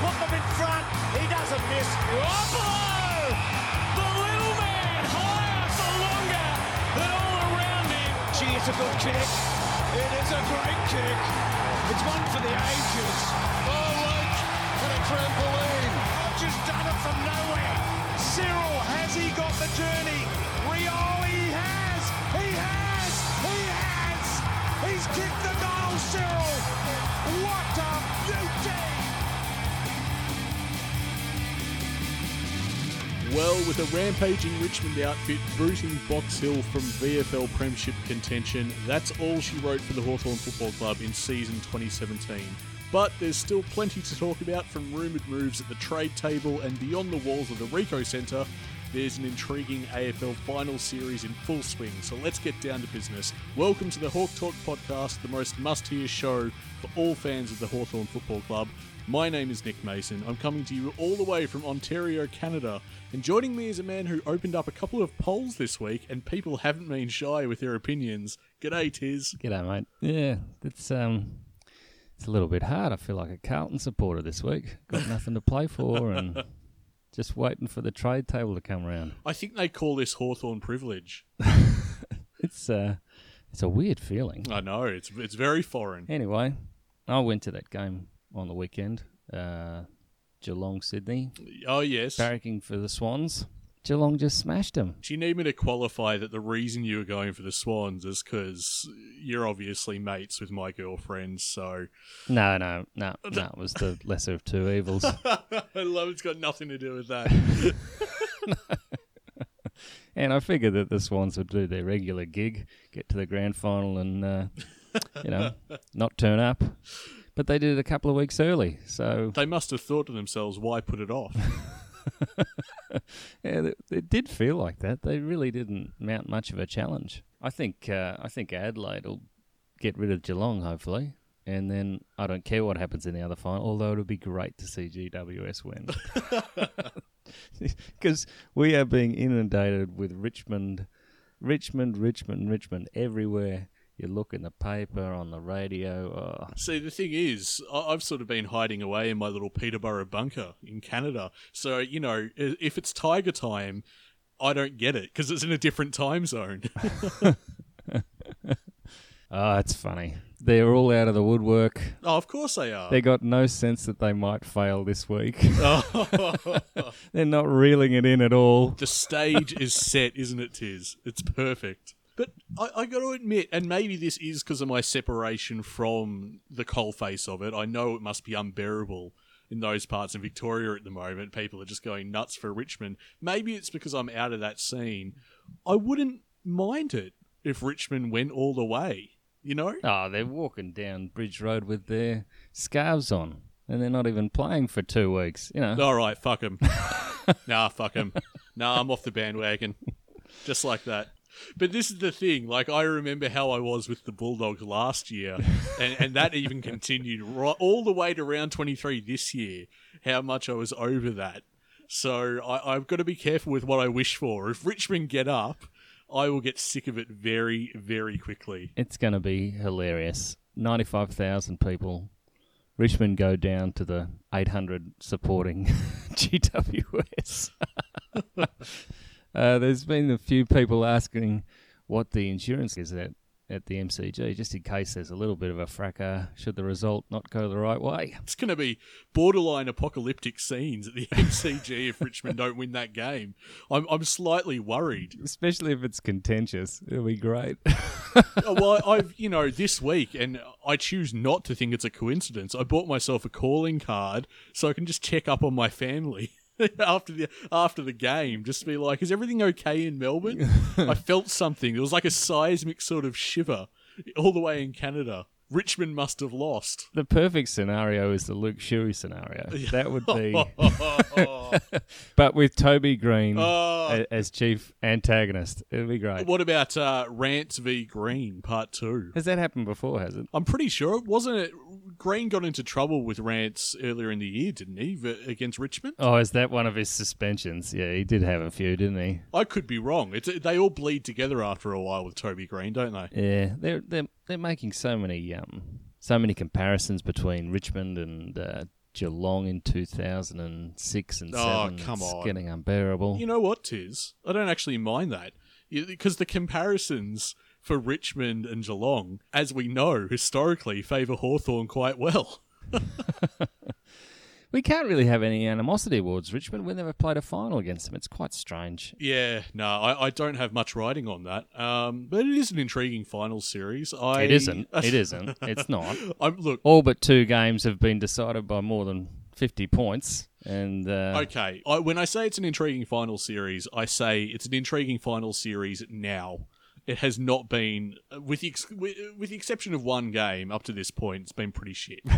put them in front. He doesn't miss. Garoppolo! The little man, higher for longer than all around him. Gee, it's a good kick. It is a great kick. It's one for the ages. Oh, wait for the trampoline. Roger's done it from nowhere. Cyril, has he got the journey? Rio, he has. He has. He has. He's kicked the goal, Cyril. What a beauty. Well, with a rampaging Richmond outfit booting Box Hill from VFL Premiership contention, that's all she wrote for the Hawthorn Football Club in season 2017. But there's still plenty to talk about from rumoured moves at the trade table and beyond the walls of the Ricoh Centre. There's an intriguing AFL final series in full swing, so let's get down to business. Welcome to the Hawk Talk podcast, the most must hear show for all fans of the Hawthorn Football Club. My name is Nick Mason. I'm coming to you all the way from Ontario, Canada. And joining me is a man who opened up a couple of polls this week, and people haven't been shy with their opinions. G'day, Tiz. G'day, mate. Yeah, it's um, it's a little bit hard. I feel like a Carlton supporter this week. Got nothing to play for, and just waiting for the trade table to come around. I think they call this Hawthorn privilege. It's uh, it's a weird feeling. I know, it's, it's very foreign. Anyway, I went to that game on the weekend. Uh, Geelong, Sydney, Oh, yes. barracking for the Swans. Geelong just smashed them. Do you need me to qualify that the reason you were going for the Swans is because you're obviously mates with my girlfriend, so. No, no, no. It was the lesser of two evils. I love it's got nothing to do with that. And I figured that the Swans would do their regular gig, get to the grand final, and uh, you know, not turn up. But they did it a couple of weeks early, so they must have thought to themselves, why put it off? yeah, it, it did feel like that. They really didn't mount much of a challenge. I think uh, I think Adelaide will get rid of Geelong, hopefully, and then I don't care what happens in the other final. Although it'll be great to see GWS win. because we are being inundated with Richmond, Richmond, Richmond, Richmond everywhere. You look in the paper, on the radio. Oh, See, the thing is, I've sort of been hiding away in my little Peterborough bunker in Canada. So, you know, if it's tiger time, I don't get it because it's in a different time zone. oh, it's funny. They're all out of the woodwork. oh, of course they are. They got no sense that they might fail this week. Oh. They're not reeling it in at all. the stage is set, isn't it, Tiz? It's perfect. But I, I got to admit, and maybe this is because of my separation from the coalface of it. I know it must be unbearable in those parts of Victoria at the moment. People are just going nuts for Richmond. Maybe it's because I'm out of that scene. I wouldn't mind it if Richmond went all the way. You know? Oh, they're walking down Bridge Road with their scarves on, and they're not even playing for two weeks. You know, All right, fuck them. nah, fuck them. Nah, I'm off the bandwagon. Just like that. But this is the thing. Like, I remember how I was with the Bulldogs last year, and, and that even continued right, all the way to round 23 this year, how much I was over that. So I, I've got to be careful with what I wish for. If Richmond get up, I will get sick of it very, very quickly. it's going to be hilarious. Ninety-five thousand people. Richmond go down to the 800 supporting GWS. uh, there's been a few people asking what the insurance is at, at the MCG, just in case there's a little bit of a fracas should the result not go the right way. It's going to be borderline apocalyptic scenes at the MCG if Richmond don't win that game. I'm, I'm slightly worried. Especially if it's contentious. It'll be great. Uh, well, I've you know this week, and I choose not to think it's a coincidence. I bought myself a calling card so I can just check up on my family after the after the game. Just be like, is everything okay in Melbourne? I felt something. It was like a seismic sort of shiver all the way in Canada. Richmond must have lost. the perfect scenario is the Luke Shuey scenario. That would be. but with Toby Greene Oh. as chief antagonist. It'd be great. What about uh, Rance v Greene Part Two? Has that happened before, has it? I'm pretty sure it wasn't it. Greene got into trouble with Rance earlier in the year, didn't he, against Richmond? Oh, is that one of his suspensions? Yeah, he did have a few, didn't he? I could be wrong. It's they all bleed together after a while with Toby Greene, don't they? Yeah, they're they're they're making so many um so many comparisons between Richmond and uh, Geelong in 2006 and Oh, 7. come It's on. getting unbearable. You know what, Tiz? I don't actually mind that. Because the comparisons for Richmond and Geelong, as we know, historically favour Hawthorn quite well. we can't really have any animosity towards Richmond. We never played a final against them. It's quite strange. Yeah, no, I, I don't have much writing on that. Um, but it is an intriguing final series. I, It isn't. It isn't. It's not. I'm, look, All but two games have been decided by more than 50 points. And uh, okay. I, when I say it's an intriguing final series, I say it's an intriguing final series now. It has not been, with the ex- with the exception of one game up to this point, it's been pretty shit.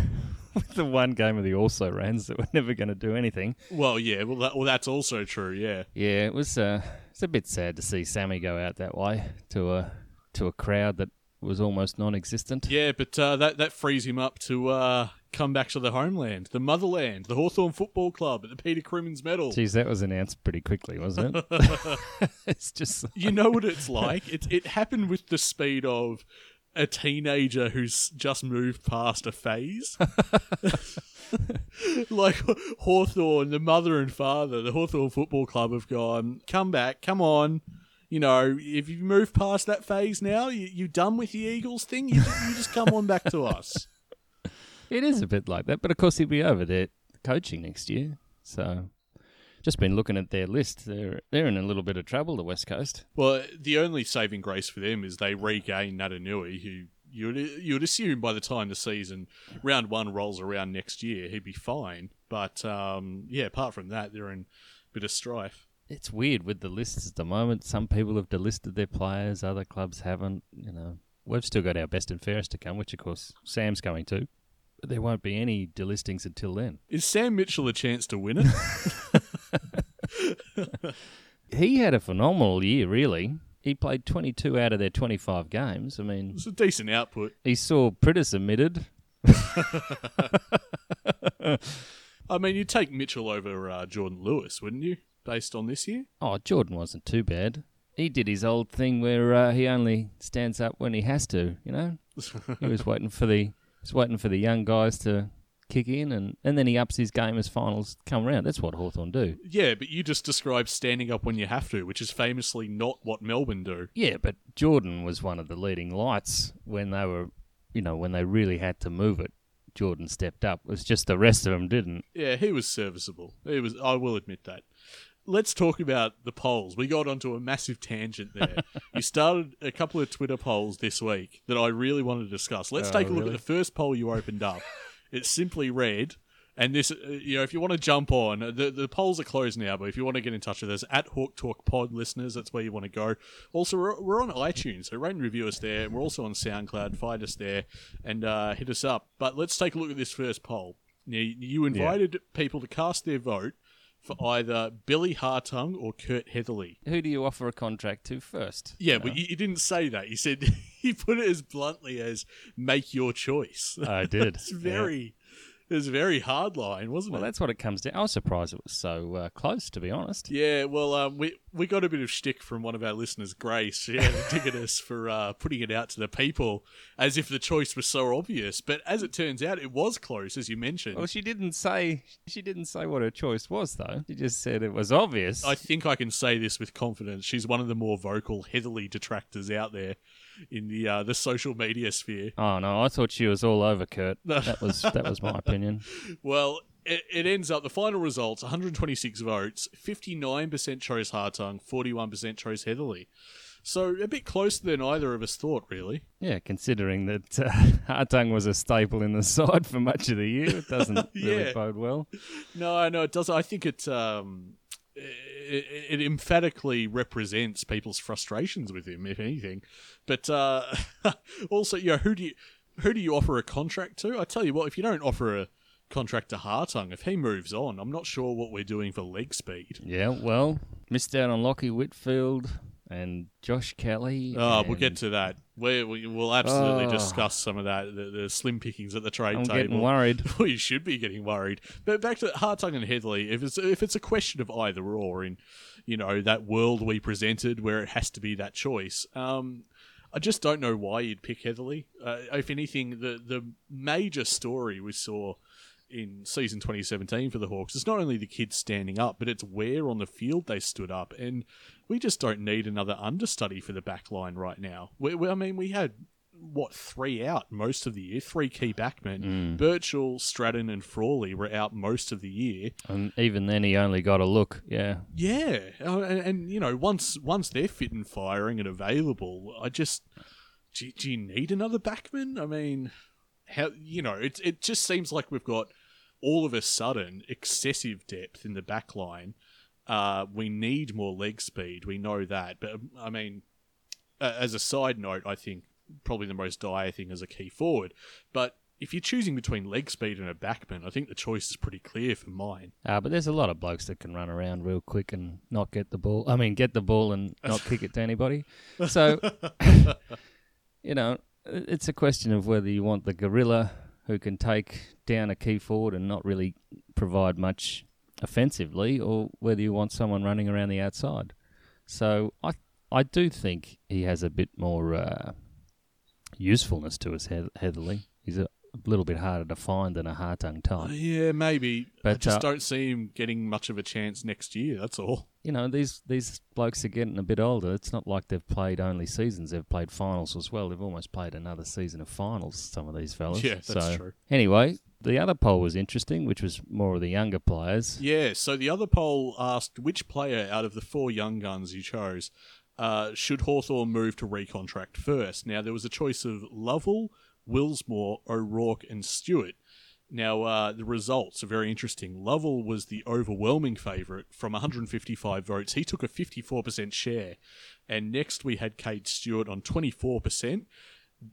the one game of the also rans that were never going to do anything. well, yeah, well, that, well, that's also true. Yeah, Yeah, it was. Uh, it's a bit sad to see Sammy go out that way to a to a crowd that was almost non-existent. yeah, but uh, that that frees him up to uh, come back to the homeland, the motherland, the Hawthorn Football Club at the Peter Crimmins Medal. Geez, that was announced pretty quickly, wasn't it? it's just you know what it's like. It it happened with the speed of a teenager who's just moved past a phase. like Hawthorn, the mother and father, the Hawthorn Football Club have gone, come back, come on. You know, if you move past that phase now, you you done with the Eagles thing. You you just come on back to us. it is a bit like that, but of course he'll be over there coaching next year. So, just been looking at their list. They're they're in a little bit of trouble. The West Coast. Well, the only saving grace for them is they regain Naitanui, who you would you would assume by the time the season round one rolls around next year, he'd be fine. But um, yeah, apart from that, they're in a bit of strife. It's weird with the lists at the moment. Some people have delisted their players, other clubs haven't. You know, we've still got our best and fairest to come, which of course Sam's going to. But there won't be any delistings until then. Is Sam Mitchell a chance to win it? He had a phenomenal year, really. He played 22 out of their 25 games. I mean, it's a decent output. he saw Pritis omitted. I mean, you'd take Mitchell over uh, Jordan Lewis, wouldn't you? Based on this year, Oh, Jordan wasn't too bad. He did his old thing where uh, he only stands up when he has to. You know, he was waiting for the he was waiting for the young guys to kick in, and, and then he ups his game as finals come around. That's what Hawthorn do. yeah, but you just described standing up when you have to, which is famously not what Melbourne do. Yeah, but Jordan was one of the leading lights when they were, you know, when they really had to move it. Jordan stepped up. It was just the rest of them didn't. Yeah, he was serviceable. He was. I will admit that. Let's talk about the polls. We got onto a massive tangent there. you started a couple of Twitter polls this week that I really wanted to discuss. Let's Oh, take a look really? at the first poll you opened up. it simply read, and this, uh, you know, if you want to jump on, the the polls are closed now. But if you want to get in touch with us at Hawk Talk Pod listeners, that's where you want to go. Also, we're, we're on iTunes, so rate and review us there. And we're also on SoundCloud. Find us there and uh, hit us up. But let's take a look at this first poll. Now, you invited people to cast their vote for either Billy Hartung or Kurt Heatherley. Who do you offer a contract to first? Yeah, You but you, you didn't say that. You said you put it as bluntly as "make your choice." I did. it's Yeah. very, it was very hard line, wasn't Well, it? Well, that's what it comes down. I was surprised it was so uh, close, to be honest. Yeah, well, um, we we got a bit of shtick from one of our listeners, Grace, yeah, digging us for uh, putting it out to the people as if the choice was so obvious. But as it turns out, it was close, as you mentioned. Well, she didn't say she didn't say what her choice was, though. She just said it was obvious. I think I can say this with confidence. She's one of the more vocal, heavily detractors out there in the uh, the social media sphere. oh no, I thought she was all over Kurt. That was that was my opinion. Well, it, it ends up the final results: 126 votes, 59% chose Hartung, 41% chose Heatherley. So a bit closer than either of us thought, really. Yeah, considering that uh, Hartung was a staple in the side for much of the year, it doesn't really bode well. No, no, it does. I think it um, it, it emphatically represents people's frustrations with him, if anything. But uh, also, you know, who do you who do you offer a contract to? I tell you what, if you don't offer a contract to Hartung, if he moves on, I'm not sure what we're doing for leg speed. Yeah, well, missed out on Lachie Whitfield and Josh Kelly. Oh, we'll get to that. We, we will absolutely Oh. discuss some of that, the, the slim pickings at the trade I'm table. getting worried. Well, you should be getting worried. But back to Hartung and Headley, if it's if it's a question of either or in, you know, that world we presented where it has to be that choice, um, I just don't know why you'd pick Heatherley. Uh, if anything, the the major story we saw in season 2017 for the Hawks. is not only the kids standing up, but it's where on the field they stood up. And we just don't need another understudy for the back line right now. We, we, I mean, we had, what, three out most of the year, three key backmen. Birchall, Stratton, and Frawley were out most of the year. And even then, he only got a look. Yeah. Yeah, uh, and, and you know, once once they're fit and firing and available, I just do, do you need another backman? I mean, how you know, it it just seems like we've got all of a sudden excessive depth in the back line. Uh, we need more leg speed. We know that, but um, I mean, uh, as a side note, I think probably the most dire thing as a key forward. But if you're choosing between leg speed and a backman, I think the choice is pretty clear for mine. Uh, but there's a lot of blokes that can run around real quick and not get the ball. I mean, get the ball and not kick it to anybody. So, you know, it's a question of whether you want the gorilla who can take down a key forward and not really provide much offensively, or whether you want someone running around the outside. So I I do think he has a bit more uh, usefulness to us, Heatherley. He's a little bit harder to find than a Hartung type. Yeah, maybe. But I just uh, don't see him getting much of a chance next year. That's all. you know, these these blokes are getting a bit older. It's not like they've played only seasons; they've played finals as well. They've almost played another season of finals. Some of these fellas. Yeah, that's so, true. Anyway, the other poll was interesting, which was more of the younger players. Yeah. So the other poll asked which player out of the four young guns you chose uh, should Hawthorn move to recontract first. Now there was a choice of Lovell, Willsmore, O'Rourke, and Stewart. Now, uh, the results are very interesting. Lovell was the overwhelming favourite from 155 votes. He took a 54% share. And next we had Cade Stewart on 24%.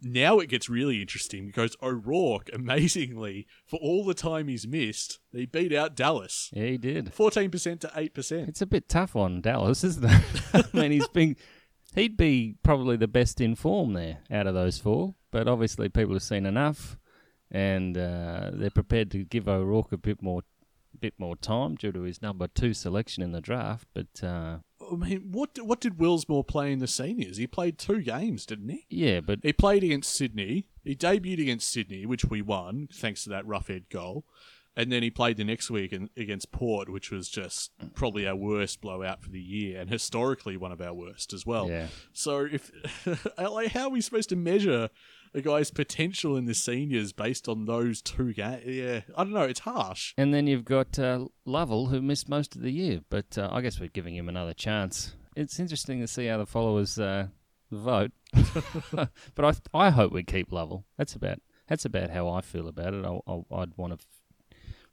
Now it gets really interesting because O'Rourke, amazingly, for all the time he's missed, he beat out Dallas. Yeah, he did. 14% to 8%. It's a bit tough on Dallas, isn't it? I mean, he's been. He'd be probably the best in form there out of those four, but obviously people have seen enough, and uh, they're prepared to give O'Rourke a bit more, bit more time due to his number two selection in the draft. But uh, I mean, what what did Willsmore play in the seniors? He played two games, didn't he? yeah, but He played against Sydney. He debuted against Sydney, which we won thanks to that Roughead goal. And then he played the next week in, against Port, which was just probably our worst blowout for the year, and historically one of our worst as well. Yeah. So if like, how are we supposed to measure a guy's potential in the seniors based on those two games? Yeah, I don't know. It's harsh. And then you've got uh, Lovell, who missed most of the year, but uh, I guess we're giving him another chance. It's interesting to see how the followers uh, vote, but I I hope we keep Lovell. That's about that's about how I feel about it. I, I, I'd want to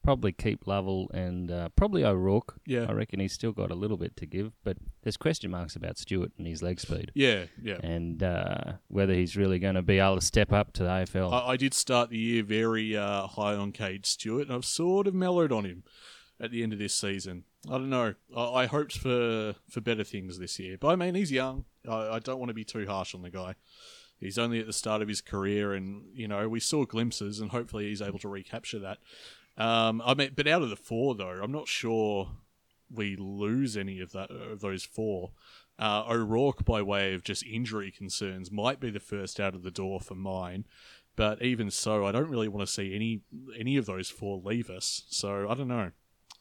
probably keep Lovell and uh, probably O'Rourke. Yeah. I reckon he's still got a little bit to give, but there's question marks about Stewart and his leg speed. Yeah, yeah. And uh, whether he's really going to be able to step up to the AFL. I, I did start the year very uh, high on Cade Stewart, and I've sort of mellowed on him at the end of this season. I don't know. I, I hoped for, for better things this year, but I mean, he's young. I, I don't want to be too harsh on the guy. He's only at the start of his career, and you know we saw glimpses, and hopefully he's able to recapture that. Um, I mean, but out of the four though, I'm not sure we lose any of that of those four. Uh, O'Rourke, by way of just injury concerns, might be the first out of the door for mine. But even so, I don't really want to see any any of those four leave us. So I don't know.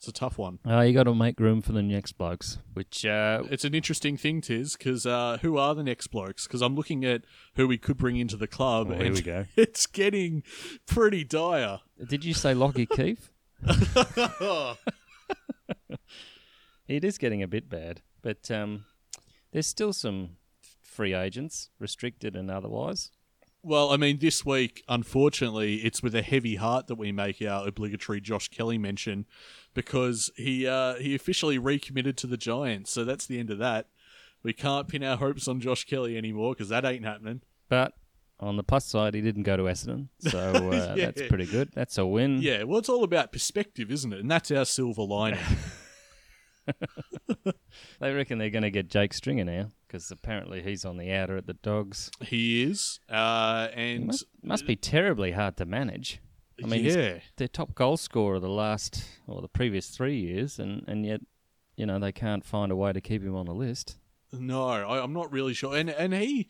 It's a tough one. Uh, you got to make room for the next blokes, which uh, It's an interesting thing, Tiz, because uh, who are the next blokes? Because I'm looking at who we could bring into the club, Oh, here and we go. it's getting pretty dire. Did you say Lachie Keeffe? it is getting a bit bad, but um, there's still some free agents, restricted and otherwise. Well, I mean, this week, unfortunately, it's with a heavy heart that we make our obligatory Josh Kelly mention because he uh, he officially recommitted to the Giants. So that's the end of that. We can't pin our hopes on Josh Kelly anymore because that ain't happening. But on the plus side, he didn't go to Essendon, so uh, Yeah. that's pretty good. That's a win. Yeah, well, it's all about perspective, isn't it? And that's our silver lining. They reckon they're going to get Jake Stringer now because apparently he's on the outer at the Dogs. he is, uh, and must, must be terribly hard to manage. I mean, yeah, their top goal scorer the last or the previous three years, and, and yet, you know, they can't find a way to keep him on the list. no, I, I'm not really sure. And and he,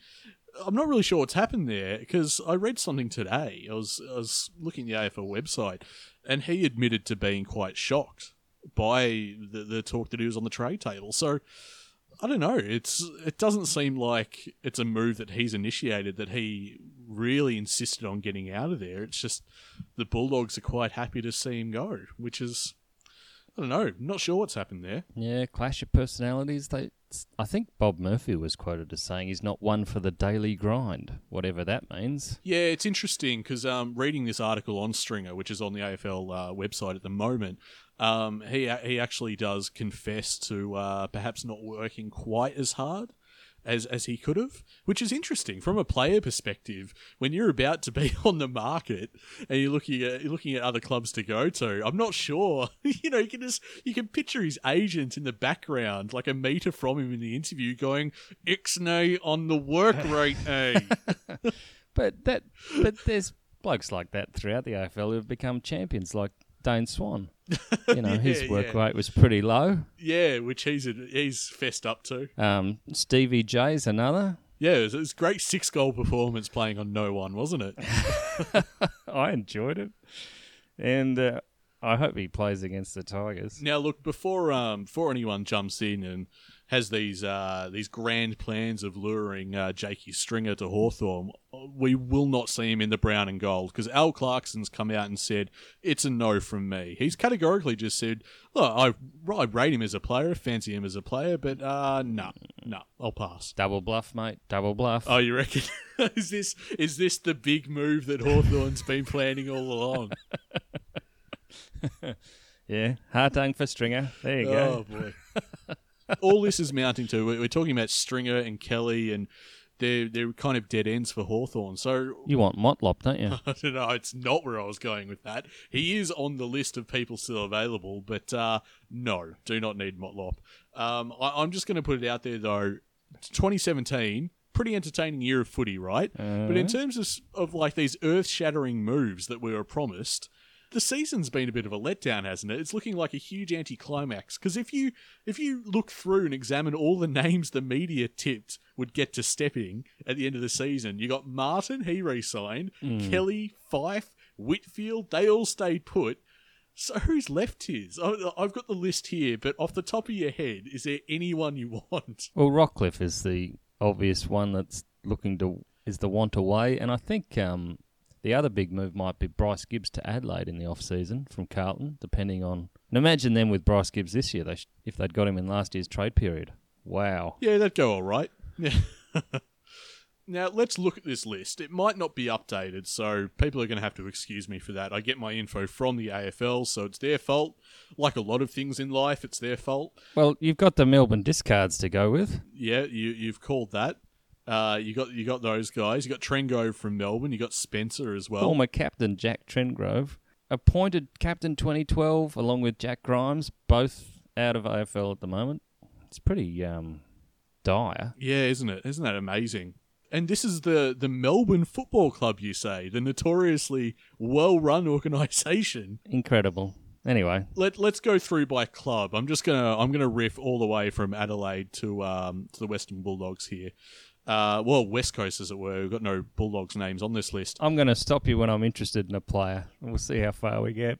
I'm not really sure what's happened there because I read something today. I was I was looking at the AFL website, and he admitted to being quite shocked by the, the talk that he was on the trade table. So I don't know. It's it doesn't seem like it's a move that he's initiated that he really insisted on getting out of there. It's just the Bulldogs are quite happy to see him go, which is I don't know. Not sure what's happened there. Yeah, clash of personalities. They, I think Bob Murphy was quoted as saying he's not one for the daily grind, whatever that means. Yeah, it's interesting because um, reading this article on Stringer, which is on the AFL uh, website at the moment, um, he he actually does confess to uh, perhaps not working quite as hard as as he could have, which is interesting from a player perspective. When you're about to be on the market and you're looking at you're looking at other clubs to go to, I'm not sure. you know, you can just you can picture his agent in the background, like a meter from him in the interview, going "Ixnay on the work rate, eh?" But that, but there's blokes like that throughout the AFL who have become champions, like Dane Swan. You know, his work yeah. rate was pretty low. yeah, which he's he's fessed up to. Um, Stevie J's another. Yeah, it was, it was a great six goal performance playing on no one, wasn't it? I enjoyed it, and uh, I hope he plays against the Tigers. Now, look before um before anyone jumps in and has these uh these grand plans of luring uh, Jakey Stringer to Hawthorn, we will not see him in the brown and gold because Al Clarkson's come out and said it's a no from me. He's categorically just said, "Look, I I rate him as a player, fancy him as a player, but uh no, no, I'll pass." Double bluff, mate. Double bluff. Oh, you reckon? is this is this the big move that Hawthorn's been planning all along? yeah, Hartung for Stringer. There you Oh go. Oh boy! All this is mounting to we're we're talking about Stringer and Kelly, and they're they're kind of dead ends for Hawthorn. So You want Motlop, don't you? I don't know. It's not where I was going with that. He is on the list of people still available, but uh, no, do not need Motlop. Um, I, I'm just going to put it out there though. 2017, pretty entertaining year of footy, right? But in terms of of like these earth-shattering moves that we were promised. The season's been a bit of a letdown, hasn't it? It's looking like a huge anticlimax. Because if you if you look through and examine all the names the media tipped would get to stepping at the end of the season, you got Martin, he re-signed, Kelly, Fyfe, Whitfield, they all stayed put. So who's left here? I- I've got the list here, but off the top of your head, is there anyone you want? Well, Rockliff is the obvious one that's looking to is the want away, and I think um, the other big move might be Bryce Gibbs to Adelaide in the off season from Carlton, depending on. And imagine them with Bryce Gibbs this year, they sh- if they'd got him in last year's trade period. Wow. Yeah, that'd go all right. Yeah. now let's look at this list. It might not be updated, so people are going to have to excuse me for that. I get my info from the AFL, so it's their fault. Like a lot of things in life, it's their fault. Well, you've got the Melbourne discards to go with. Yeah, you you've called that. Uh, you got you got those guys. You got Trengo from Melbourne. You got Spencer as well. Former captain Jack Trengove, appointed captain 2012 along with Jack Grimes, both out of AFL at the moment. It's pretty um, dire. Yeah, isn't it? Isn't that amazing? And this is the the Melbourne Football Club, you say, the notoriously well run organisation. Incredible. Anyway, Let Let's go through by club. I'm just gonna I'm gonna riff all the way from Adelaide to um to the Western Bulldogs here. Uh, well, West Coast as it were. We've got no Bulldogs names on this list. I'm going to stop you when I'm interested in a player. We'll see how far we get.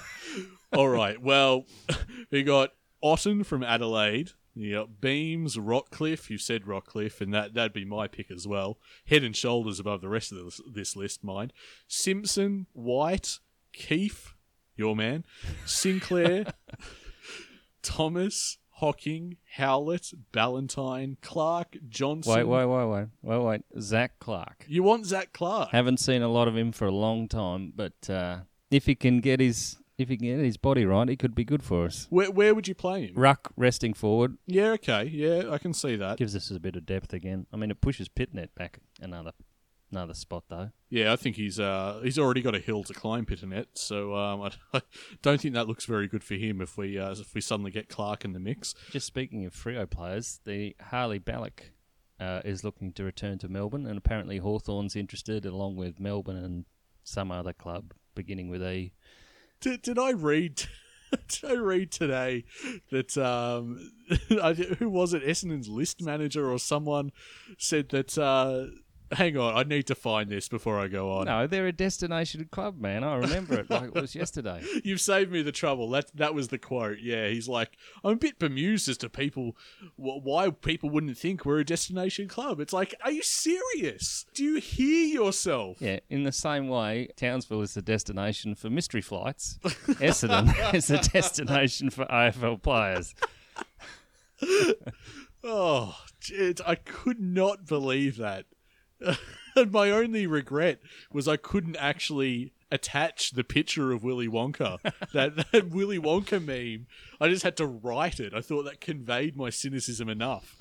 All right. Well, we got Otten from Adelaide. You got Beams, Rockliff. You said Rockliff, and that that'd be my pick as well. Head and shoulders above the rest of this, this list, mind. Simpson, White, Keeffe, your man, Sinclair, Thomas, Hocking, Howlett, Ballantyne, Clarke, Johnson. wait, wait, wait, wait, wait, wait. Zac Clarke. You want Zac Clarke? Haven't seen a lot of him for a long time, but uh, if he can get his if he can get his body right, he could be good for us. Where where would you play him? Ruck resting forward Yeah, okay, yeah, I can see that. gives us a bit of depth again. I mean, it pushes Pittonet back another another spot though. Yeah, I think he's uh, he's already got a hill to climb, Pittonet. So um, I, I don't think that looks very good for him if we uh, if we suddenly get Clarke in the mix. Just speaking of Freo players, the Harley Balic uh, is looking to return to Melbourne, and apparently Hawthorn's interested, along with Melbourne and some other club beginning with E. Did, did I read? Did I read today that um, I- who was it? Essendon's list manager or someone said that. Hang on, I need to find this before I go on. No, they're a destination club, man. I remember it like it was yesterday. You've saved me the trouble. That that was the quote. Yeah, he's like, I'm a bit bemused as to people wh- why people wouldn't think we're a destination club. It's like, are you serious? Do you hear yourself? Yeah, in the same way, Townsville is a destination for mystery flights. Essendon is a destination for AFL players. Oh, it, I could not believe that. and my only regret was I couldn't actually attach the picture of Willy Wonka. that, that Willy Wonka meme. I just had to write it. I thought that conveyed my cynicism enough.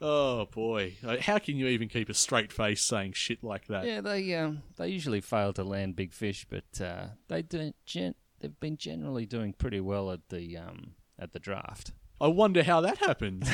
Oh boy, Uh, how can you even keep a straight face saying shit like that? Yeah, they um, they usually fail to land big fish, but uh, they do. Gen- they've been generally doing pretty well at the um, at the draft. I wonder how that happened.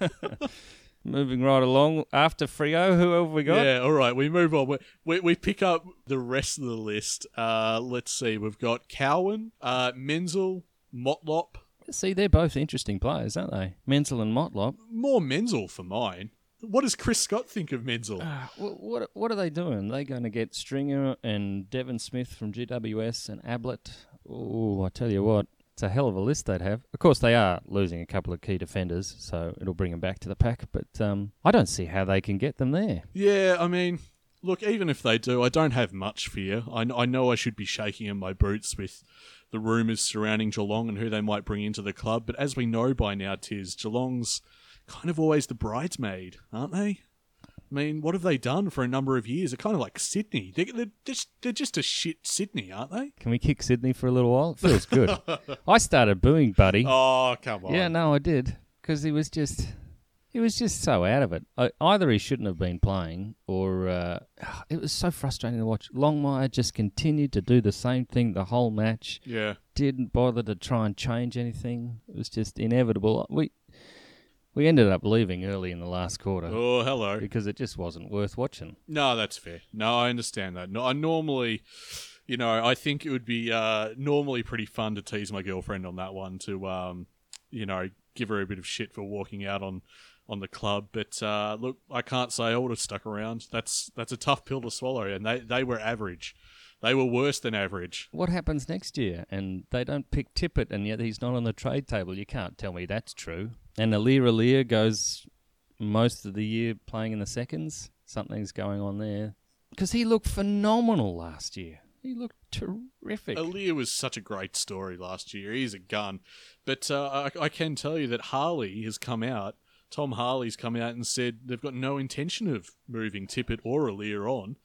Moving right along, after Freo, who have we got? Yeah, all right, we move on. We, we, we pick up the rest of the list. Uh, let's see, we've got Cowan, uh, Menzel, Motlop, See, they're both interesting players, aren't they? Menzel and Motlop. more Menzel for mine. What does Chris Scott think of Menzel? What, what what are they doing? They're going to get Stringer and Devon Smith from GWS and Ablett. Oh, I tell you what, it's a hell of a list they'd have. Of course, they are losing a couple of key defenders, so it'll bring them back to the pack. But um, I don't see how they can get them there. Yeah, I mean, look, even if they do, I don't have much fear. I, I know I should be shaking in my boots with the rumours surrounding Geelong and who they might bring into the club, but as we know by now, Tiz, Geelong's kind of always the bridesmaid, aren't they? I mean, what have they done for a number of years? They're kind of like Sydney. They're, they're, just, they're just a shit Sydney, aren't they? Can we kick Sydney for a little while? It feels good. I started booing Buddy. Oh, come on. Yeah, no, I did because he was just he was just so out of it. I, either he shouldn't have been playing, or uh, it was so frustrating to watch. Longmire just continued to do the same thing the whole match. Yeah. Didn't bother to try and change anything. It was just inevitable. We we ended up leaving early in the last quarter Oh, hello. because it just wasn't worth watching. No, that's fair. No, I understand that. No, I normally, you know, I think it would be uh, normally pretty fun to tease my girlfriend on that one to, um, you know, give her a bit of shit for walking out on on the club. But uh, look, I can't say I would have stuck around. That's that's a tough pill to swallow, and they they were average. They were worse than average. What happens next year? And they don't pick Tippett, and yet he's not on the trade table. You can't tell me that's true. And Aliir Aliir goes most of the year playing in the seconds. Something's going on there. Because he looked phenomenal last year. He looked terrific. Aliir was such a great story last year. He's a gun. But uh, I, I can tell you that Harley has come out. Tom Harley's come out and said they've got no intention of moving Tippett or Aliir on.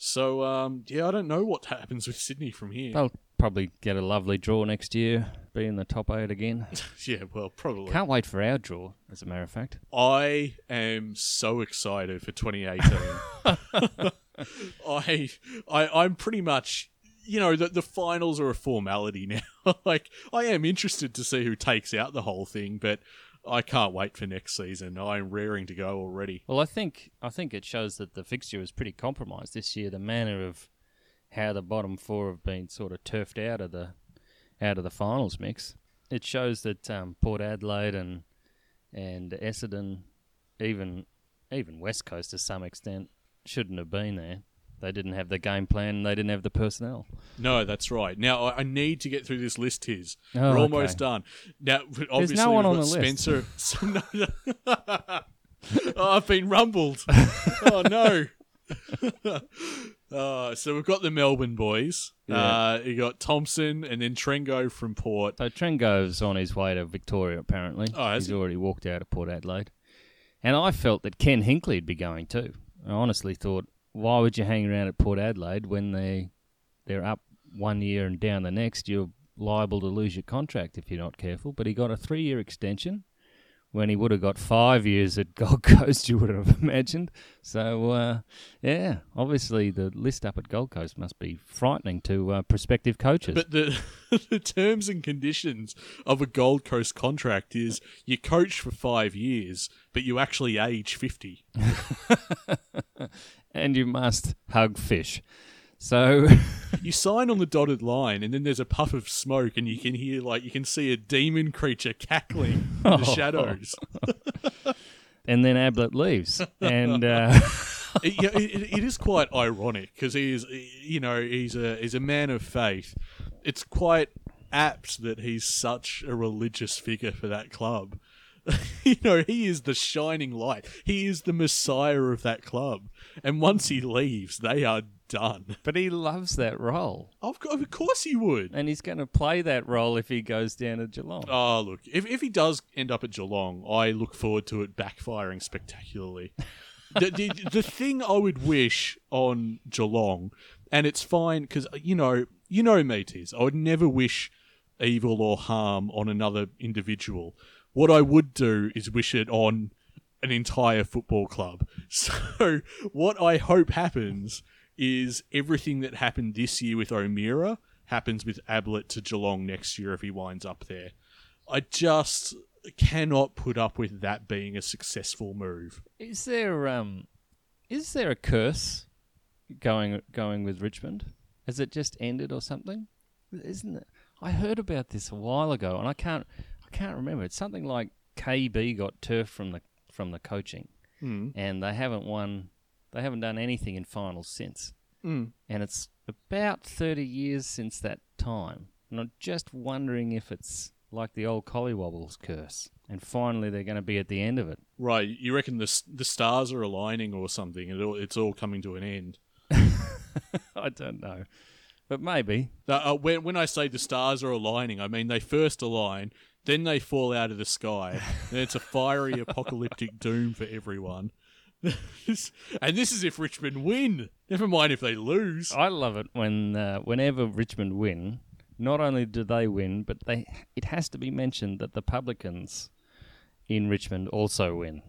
So, um, yeah, I don't know what happens with Sydney from here. They'll probably get a lovely draw next year, be in the top eight again. yeah, well, probably. Can't wait for our draw, as a matter of fact. I am so excited for 2018. I, I, I'm pretty much, you know, the, the finals are a formality now. like, I am interested to see who takes out the whole thing, but I can't wait for next season. I'm raring to go already. Well, I think I think it shows that the fixture is pretty compromised this year. The manner of how the bottom four have been sort of turfed out of the out of the finals mix. It shows that um, Port Adelaide and and Essendon, even even West Coast to some extent, shouldn't have been there. They didn't have the game plan. and They didn't have the personnel. No, that's right. Now I I need to get through this list. His Oh, we're okay. almost done. Now, obviously, no one on the list. Spencer. So, no, no. oh, I've been rumbled. oh no. uh, so we've got the Melbourne boys. Yeah. Uh, you got Thompson and then Trengo from Port. So Trengo's on his way to Victoria. Apparently, Oh, he's he? already walked out of Port Adelaide. And I felt that Ken Hinkley'd be going too. I honestly thought, why would you hang around at Port Adelaide when they they're up one year and down the next? You're liable to lose your contract if you're not careful. But he got a three year extension when he would have got five years at Gold Coast. You would have imagined. So uh, yeah, obviously the list up at Gold Coast must be frightening to uh, prospective coaches. But the the terms and conditions of a Gold Coast contract is you coach for five years, but you actually age fifty. and you must hug fish. So you sign on the dotted line, and then there's a puff of smoke, and you can hear like you can see a demon creature cackling in the shadows. and then Ablett leaves, and uh, it, yeah, it, it is quite ironic because he is, you know, he's a he's a man of faith. It's quite apt that he's such a religious figure for that club. you know, he is the shining light. He is the messiah of that club. And once he leaves, they are done. but he loves that role, Of, co- of course he would. and he's going to play that role if he goes down to Geelong. Oh, look, if, if he does end up at Geelong, I look forward to it backfiring spectacularly. the, the, the thing I would wish on Geelong, and it's fine because, uh, you know, you know me, Tiz, I would never wish evil or harm on another individual. What I would do is wish it on an entire football club. So, what I hope happens is everything that happened this year with O'Meara happens with Ablett to Geelong next year if he winds up there. I just cannot put up with that being a successful move. Is there um, is there a curse going going with Richmond? Has it just ended or something? Isn't it? I heard about this a while ago, and I can't I can't remember. It's something like KB got turf from the from the coaching, Mm. and they haven't won. They haven't done anything in finals since, Mm. and it's about thirty years since that time. And I'm just wondering if it's like the old Collywobbles curse, and finally they're going to be at the end of it. Right, you reckon the the stars are aligning or something? It all, it's all coming to an end. I don't know, but maybe. Uh, uh, when when I say the stars are aligning, I mean they first align, then they fall out of the sky, and it's a fiery apocalyptic doom for everyone. And this is if Richmond win. Never mind if they lose. I love it when uh, whenever Richmond win, not only do they win, but they it has to be mentioned that the publicans in Richmond also win.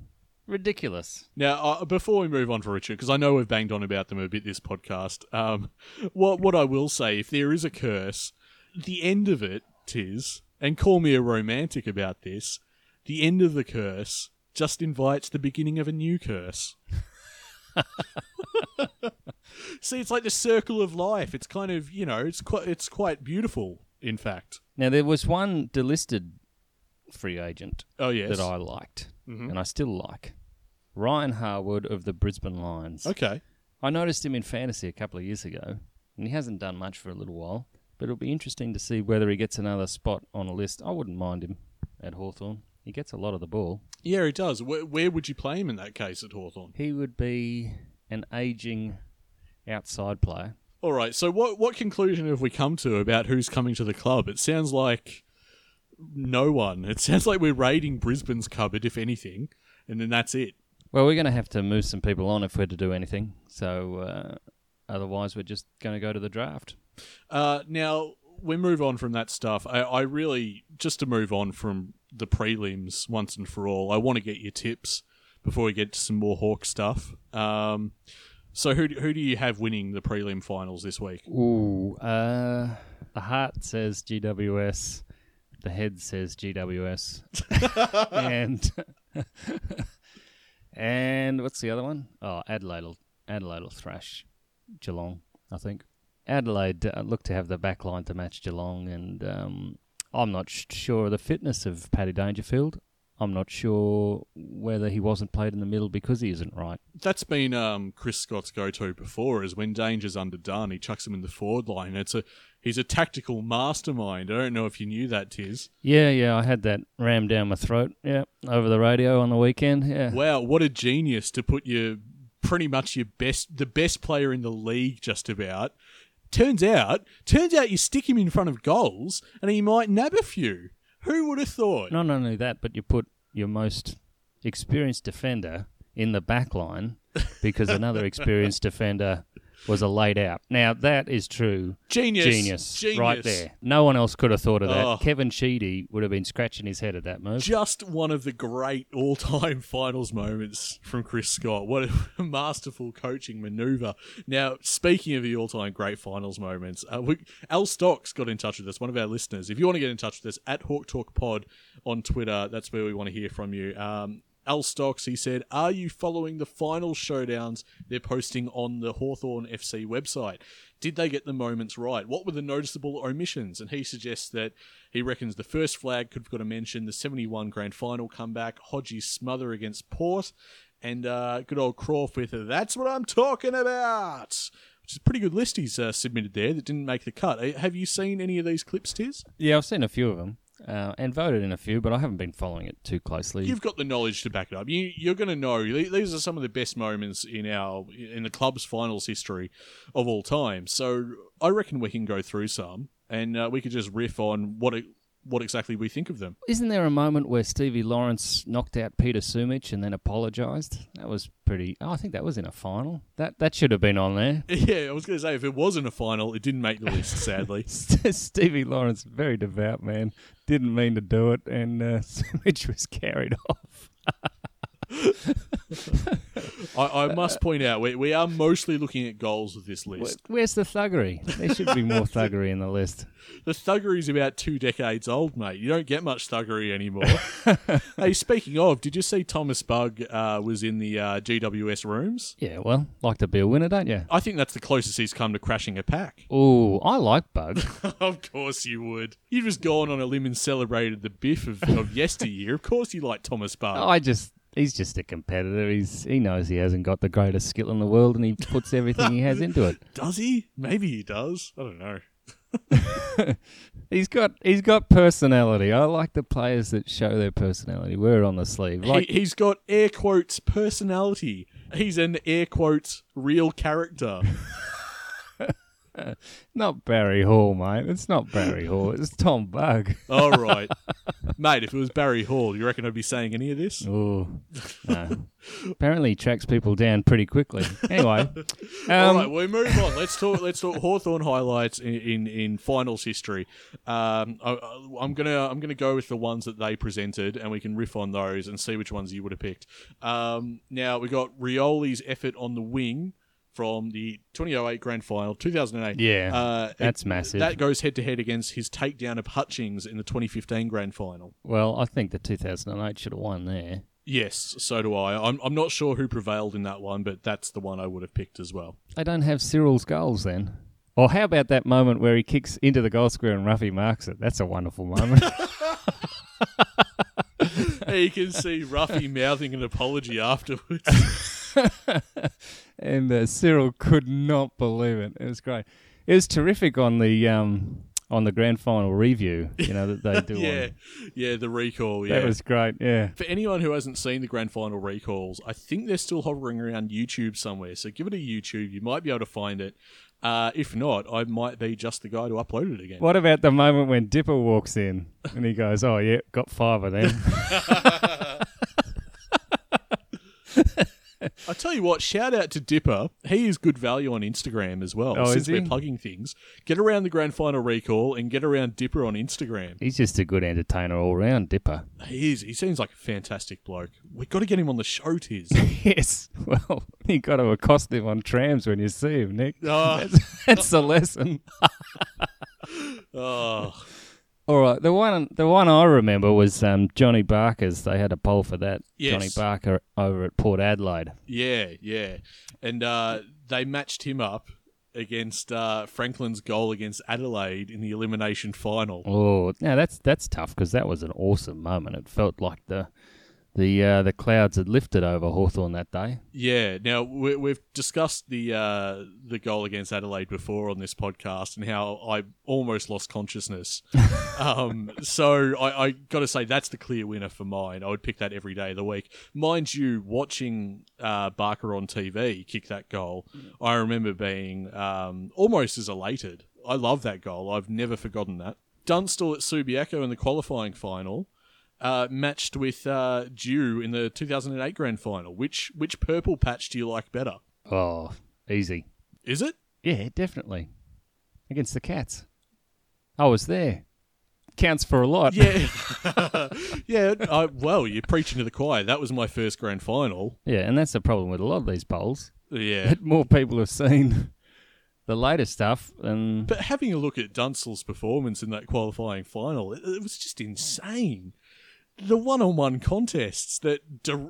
Ridiculous. Now, uh, before we move on for Richard, because I know we've banged on about them a bit this podcast, um, what what I will say, if there is a curse, the end of it, Tiz, and call me a romantic about this, the end of the curse just invites the beginning of a new curse. See, it's like the circle of life. It's kind of you know, it's quite it's quite beautiful. In fact, Now there was one delisted free agent oh yes, that I liked, Mhm. and I still like. Ryan Harwood of the Brisbane Lions. okay. I noticed him in fantasy a couple of years ago, and he hasn't done much for a little while. But it'll be interesting to see whether he gets another spot on a list. I wouldn't mind him at Hawthorn. He gets a lot of the ball. Yeah, he does. Where, where would you play him in that case at Hawthorn? He would be an aging outside player. All right. So what what conclusion have we come to about who's coming to the club? It sounds like no one. It sounds like we're raiding Brisbane's cupboard, if anything, and then that's it. Well, we're going to have to move some people on if we're to do anything. So uh, otherwise, we're just going to go to the draft. Uh, now we move on from that stuff. I, I really just to move on from the prelims once and for all. I want to get your tips before we get to some more Hawk stuff. Um, so who do- who do you have winning the prelim finals this week? Ooh, uh, the heart says GWS, the head says GWS, and and what's the other one? Oh, Adelaide Adelaide will thrash Geelong, I think. Adelaide uh, look to have the back line to match Geelong, and um, I'm not sh- sure of the fitness of Paddy Dangerfield. I'm not sure whether he wasn't played in the middle because he isn't right. That's been um, Chris Scott's go-to before. Is when danger's underdone, he chucks him in the forward line. It's a he's a tactical mastermind. I don't know if you knew that, Tiz. Yeah, yeah, I had that rammed down my throat. Yeah, over the radio on the weekend. Yeah. Wow, what a genius to put your pretty much your best, the best player in the league, just about. Turns out, turns out you stick him in front of goals, and he might nab a few. Who would have thought? Not only that, but you put your most experienced defender in the back line because another experienced defender was a laid out. Now that is true. Genius, Genius, genius. right there. No one else could have thought of that. Oh. Kevin Sheedy would have been scratching his head at that move. Just one of the great all-time finals moments from Chris Scott. What a masterful coaching maneuver. Now, speaking of the all-time great finals moments, uh, we, Al Stocks got in touch with us, one of our listeners. If you want to get in touch with us, at Hawk Talk Pod on Twitter, that's where we want to hear from you. Um, Al Stocks, he said, Are you following the final showdowns they're posting on the Hawthorn FC website? Did they get the moments right? What were the noticeable omissions? And he suggests that he reckons the first flag could have got a mention, the 71 grand final comeback, Hodgie's smother against Port, and uh, good old Croft with That's What I'm Talking About! Which is a pretty good list he's uh, submitted there that didn't make the cut. Uh, Have you seen any of these clips, Tiz? Yeah, I've seen a few of them uh, and voted in a few, but I haven't been following it too closely. You've got the knowledge to back it up. You, you're going to know these are some of the best moments in our in the club's finals history of all time. So I reckon we can go through some, and uh, we could just riff on what it, what exactly we think of them. Isn't there a moment where Stevie Lawrence knocked out Peter Sumich and then apologised? That was pretty. Oh, I think that was in a final. That that should have been on there. Yeah, I was going to say if it wasn't a final, it didn't make the list. Sadly, Stevie Lawrence, very devout man, didn't mean to do it, and uh, Sumich was carried off. I, I must point out we, we are mostly looking at goals with this list. Where's the thuggery? There should be more thuggery in the list. The thuggery is about two decades old, mate. You don't get much thuggery anymore. hey, speaking of, did you see Thomas Bugg uh, was in the uh, GWS rooms? Yeah, well, like to be a winner, don't you? I think that's the closest he's come to crashing a pack. Oh, I like Bugg. of course you would. You've just gone on a limb and celebrated the biff of, of yesteryear. Of course you like Thomas Bugg. I just. He's just a competitor. He's he knows he hasn't got the greatest skill in the world, and he puts everything he has into it. Does he? Maybe he does. I don't know. He's got he's got personality. I like the players that show their personality. Wear it on the sleeve. Like he, he's got air quotes personality. He's an air quotes real character. not Barry Hall, mate. It's not Barry Hall. It's Tom Bugg. All right, mate. If it was Barry Hall, you reckon I'd be saying any of this? Oh, no. Apparently, he tracks people down pretty quickly. Anyway, All um, right, we move on. Let's talk. Let's talk Hawthorn highlights in, in, in finals history. Um, I, I'm gonna I'm gonna go with the ones that they presented, and we can riff on those and see which ones you would have picked. Um, now we got Rioli's effort on the wing from the 2008 Grand Final, 2008. Yeah, uh, that's it- massive. That goes head to head against his takedown of Hutchings in the 2015 Grand Final. well, I think the 2008 should have won there. Yes, so do I. I'm, I'm not sure who prevailed in that one, but that's the one I would have picked as well. They don't have Cyril's goals then. Or how about that moment where he kicks into the goal square and Ruffy marks it? That's a wonderful moment. you can see Ruffy mouthing an apology afterwards. and uh, Cyril could not believe it. It was great. It was terrific on the um, on the grand final review. You know that they do. yeah, on, yeah, the recall. Yeah, that was great. Yeah, for anyone who hasn't seen the grand final recalls, I think they're still hovering around YouTube somewhere. So give it a YouTube. You might be able to find it. Uh, if not, I might be just the guy to upload it again. What about the moment when Dipper walks in and he goes, "Oh yeah, got five of them." I tell you what, shout out to Dipper. He is good value on Instagram as well. Oh, is since we're plugging things, get around the grand final recall and get around Dipper on Instagram. He's just a good entertainer all round, Dipper. He is. He seems like a fantastic bloke. We've got to get him on the show, Tiz. yes. Well, you got to accost him on trams when you see him, Nick. Oh. That's, that's the lesson. oh, All right, the one the one I remember was um, Johnny Barker's. They had a poll for that. Yes. Johnny Barker over at Port Adelaide. yeah, yeah. And uh, they matched him up against uh, Franklin's goal against Adelaide in the elimination final. Oh, now that's that's tough because that was an awesome moment. It felt like the the uh, the clouds had lifted over Hawthorn that day. Yeah. Now we, we've discussed the uh, the goal against Adelaide before on this podcast and how I almost lost consciousness. um, so I, I got to say that's the clear winner for mine. I would pick that every day of the week. Mind you, watching uh, Barker on TV kick that goal, I remember being um, almost as elated. I love that goal. I've never forgotten that. Dunstall at Subiaco in the qualifying final uh, matched with uh, Dew in the 2008 Grand Final. Which which purple patch do you like better? Oh, easy. Is it? Yeah, definitely. Against the Cats. I was there. Counts for a lot. Yeah, yeah. I, well, you're preaching to the choir. That was my first Grand Final. Yeah, and that's the problem with a lot of these polls. Yeah, That more people have seen the later stuff and but having a look at Dunstall's performance in that qualifying final, it, it was just insane. The one-on-one contests that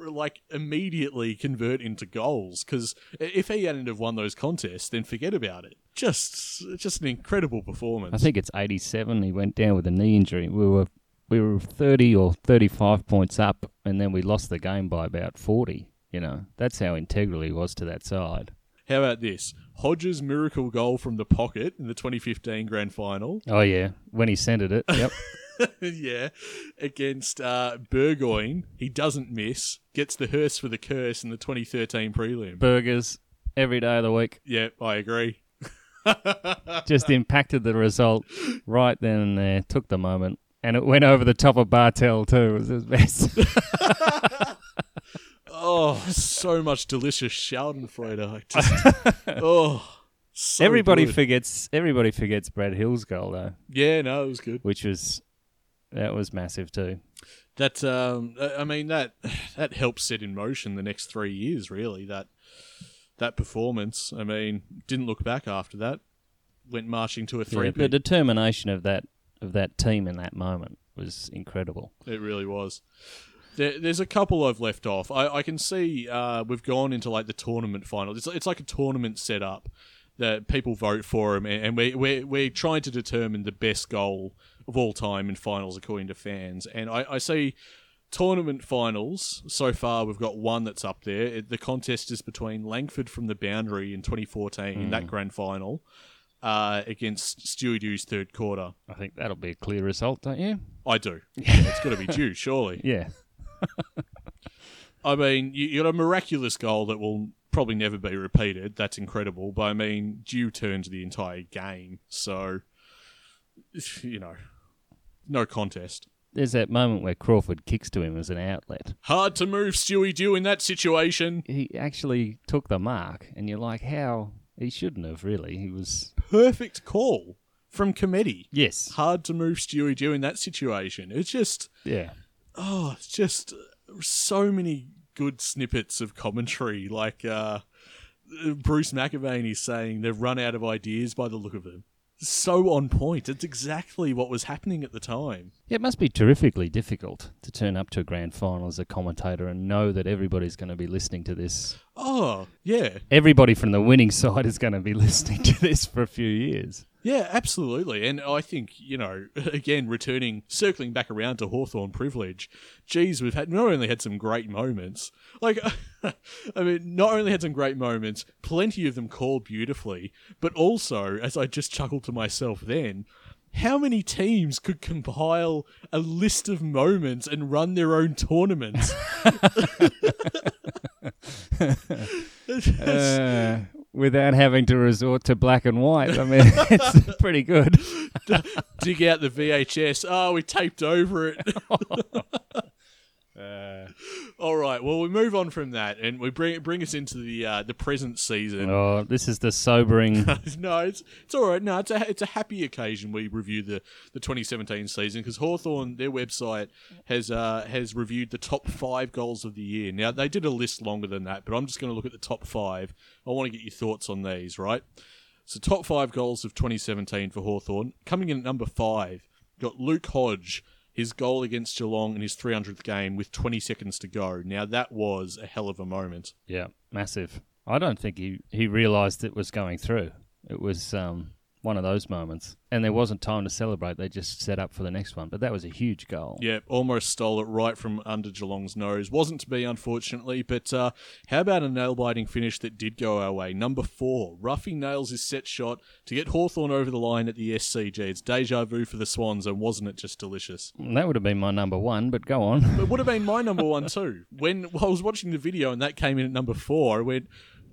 like immediately convert into goals because if he hadn't have won those contests then forget about it just just an incredible performance I think it's 87. He went down with a knee injury. We were we were 30 or 35 points up, and then we lost the game by about 40. You know, that's how integral he was to that side. how about this hodges miracle goal from the pocket in the 2015 grand final Oh yeah, when he centered it. Yep. yeah against uh burgoyne he doesn't miss gets the hearse for the curse in the 2013 prelim Burgers every day of the week. yeah i agree Just impacted the result right then and there. Took the moment. And it went over the top of Bartel too. It was his best. Oh, so much delicious Schadenfreude. Just, oh, so everybody good. forgets. Everybody forgets Brad Hill's goal though, yeah, no, it was good. which was that was massive too. That um, I mean that that helped set in motion the next three years. Really, that that performance. I mean, didn't look back after that. Went marching to a three. Yeah, the determination of that of that team in that moment was incredible. It really was. There, there's a couple I've left off. I, I can see uh, we've gone into like the tournament final. It's, it's like a tournament setup that people vote for them, and, and we, we're, we're trying to determine the best goal of all time in finals according to fans. And I, I see tournament finals so far we've got one that's up there. It, the contest is between Langford from the boundary in 2014, that grand final, uh, against Stewie Dew's third quarter. I think that'll be a clear result, don't you? I do. Yeah, it's got to be due, surely. Yeah. I mean, you, you got a miraculous goal that will probably never be repeated. That's incredible. But I mean, Dew turned the entire game, so you know, no contest. There's that moment where Crawford kicks to him as an outlet. Hard to move Stewie Dew in that situation. He actually took the mark, and you're like, how? He shouldn't have, really. He was. Perfect call from Cometti. Yes. Hard to move Stewie Dew in that situation. It's just, Yeah. oh, it's just so many good snippets of commentary. Like uh, Bruce McAvaney saying they've run out of ideas by the look of them. So on point. It's exactly what was happening at the time. Yeah, it must be terrifically difficult to turn up to a grand final as a commentator and know that everybody's going to be listening to this. Oh, yeah. Everybody from the winning side is going to be listening to this for a few years. Yeah, absolutely. And I think, you know, again, returning, circling back around to Hawthorn privilege, geez, we've had not only had some great moments, like, I mean, not only had some great moments, plenty of them called beautifully, but also, as I just chuckled to myself then, how many teams could compile a list of moments and run their own tournaments? Uh, without having to resort to black and white. I mean, it's pretty good. Dig out the VHS. Oh, we taped over it. All right. Well, we move on from that, and we bring bring us into the uh, the present season. Oh, this is the sobering. no, it's it's all right. No, it's a it's a happy occasion. We review the, the 2017 season because Hawthorn, their website has uh, has reviewed the top five goals of the year. Now they did a list longer than that, but I'm just going to look at the top five. I want to get your thoughts on these. Right. So top five goals of 2017 for Hawthorn. Coming in at number five, got Luke Hodge. His goal against Geelong in his 300th game with 20 seconds to go. Now that was a hell of a moment. yeah, massive. I don't think he, he realised it was going through. It was um, one of those moments. And there wasn't time to celebrate. They just set up for the next one. But that was a huge goal. Yeah, almost stole it right from under Geelong's nose. Wasn't to be, unfortunately, but uh, how about a nail biting finish that did go our way? Number four, Ruffy nails his set shot to get Hawthorn over the line at the SCG. It's deja vu for the Swans, and wasn't it just delicious? That would have been my number one, but go on. It would have been my number one too. When I was watching the video and that came in at number four, I went,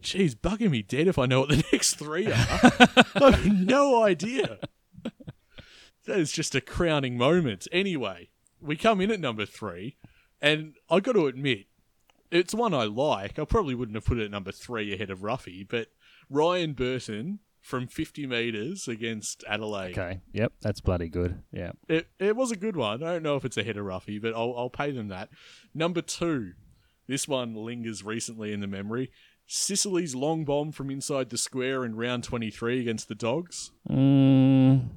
geez, bugging me dead if I know what the next three are. I have no idea. That is just a crowning moment. Anyway, we come in at number three, and I got to admit, it's one I like. I probably wouldn't have put it at number three ahead of Ruffy, but Ryan Burton from 50 metres against Adelaide. Okay. Yep, that's bloody good. Yeah. It, it was a good one. I don't know if it's ahead of Ruffy, but I'll, I'll pay them that. Number two, this one lingers recently in the memory. Sicily's long bomb from inside the square in round 23 against the Dogs. Mm,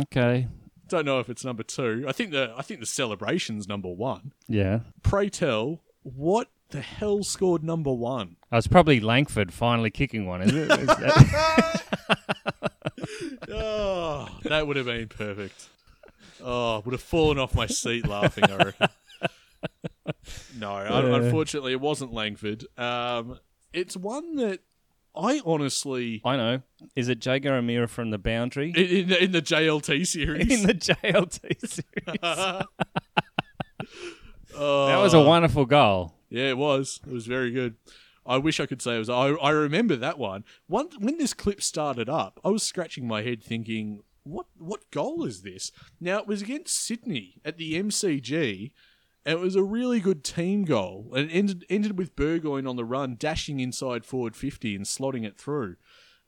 okay. Don't know if it's number two. I think the I think the celebration's number one. Yeah. Pray tell, what the hell scored number one? Oh, it's probably Langford finally kicking one, is it? Is that- Oh, that would have been perfect. Oh, would have fallen off my seat laughing. I reckon. No, Yeah. unfortunately, it wasn't Langford. Um, it's one that I honestly I know. Is it Jaeger O'Meara from the boundary? in, in, the, in the JLT series. in the JLT series. Oh, That was a wonderful goal. Yeah, it was. It was very good. I wish I could say it was. I, I remember that one. one. When this clip started up, I was scratching my head thinking, what what goal is this? Now, it was against Sydney at the MCG, it was a really good team goal. And it ended, ended with Burgoyne on the run, dashing inside forward 50 and slotting it through.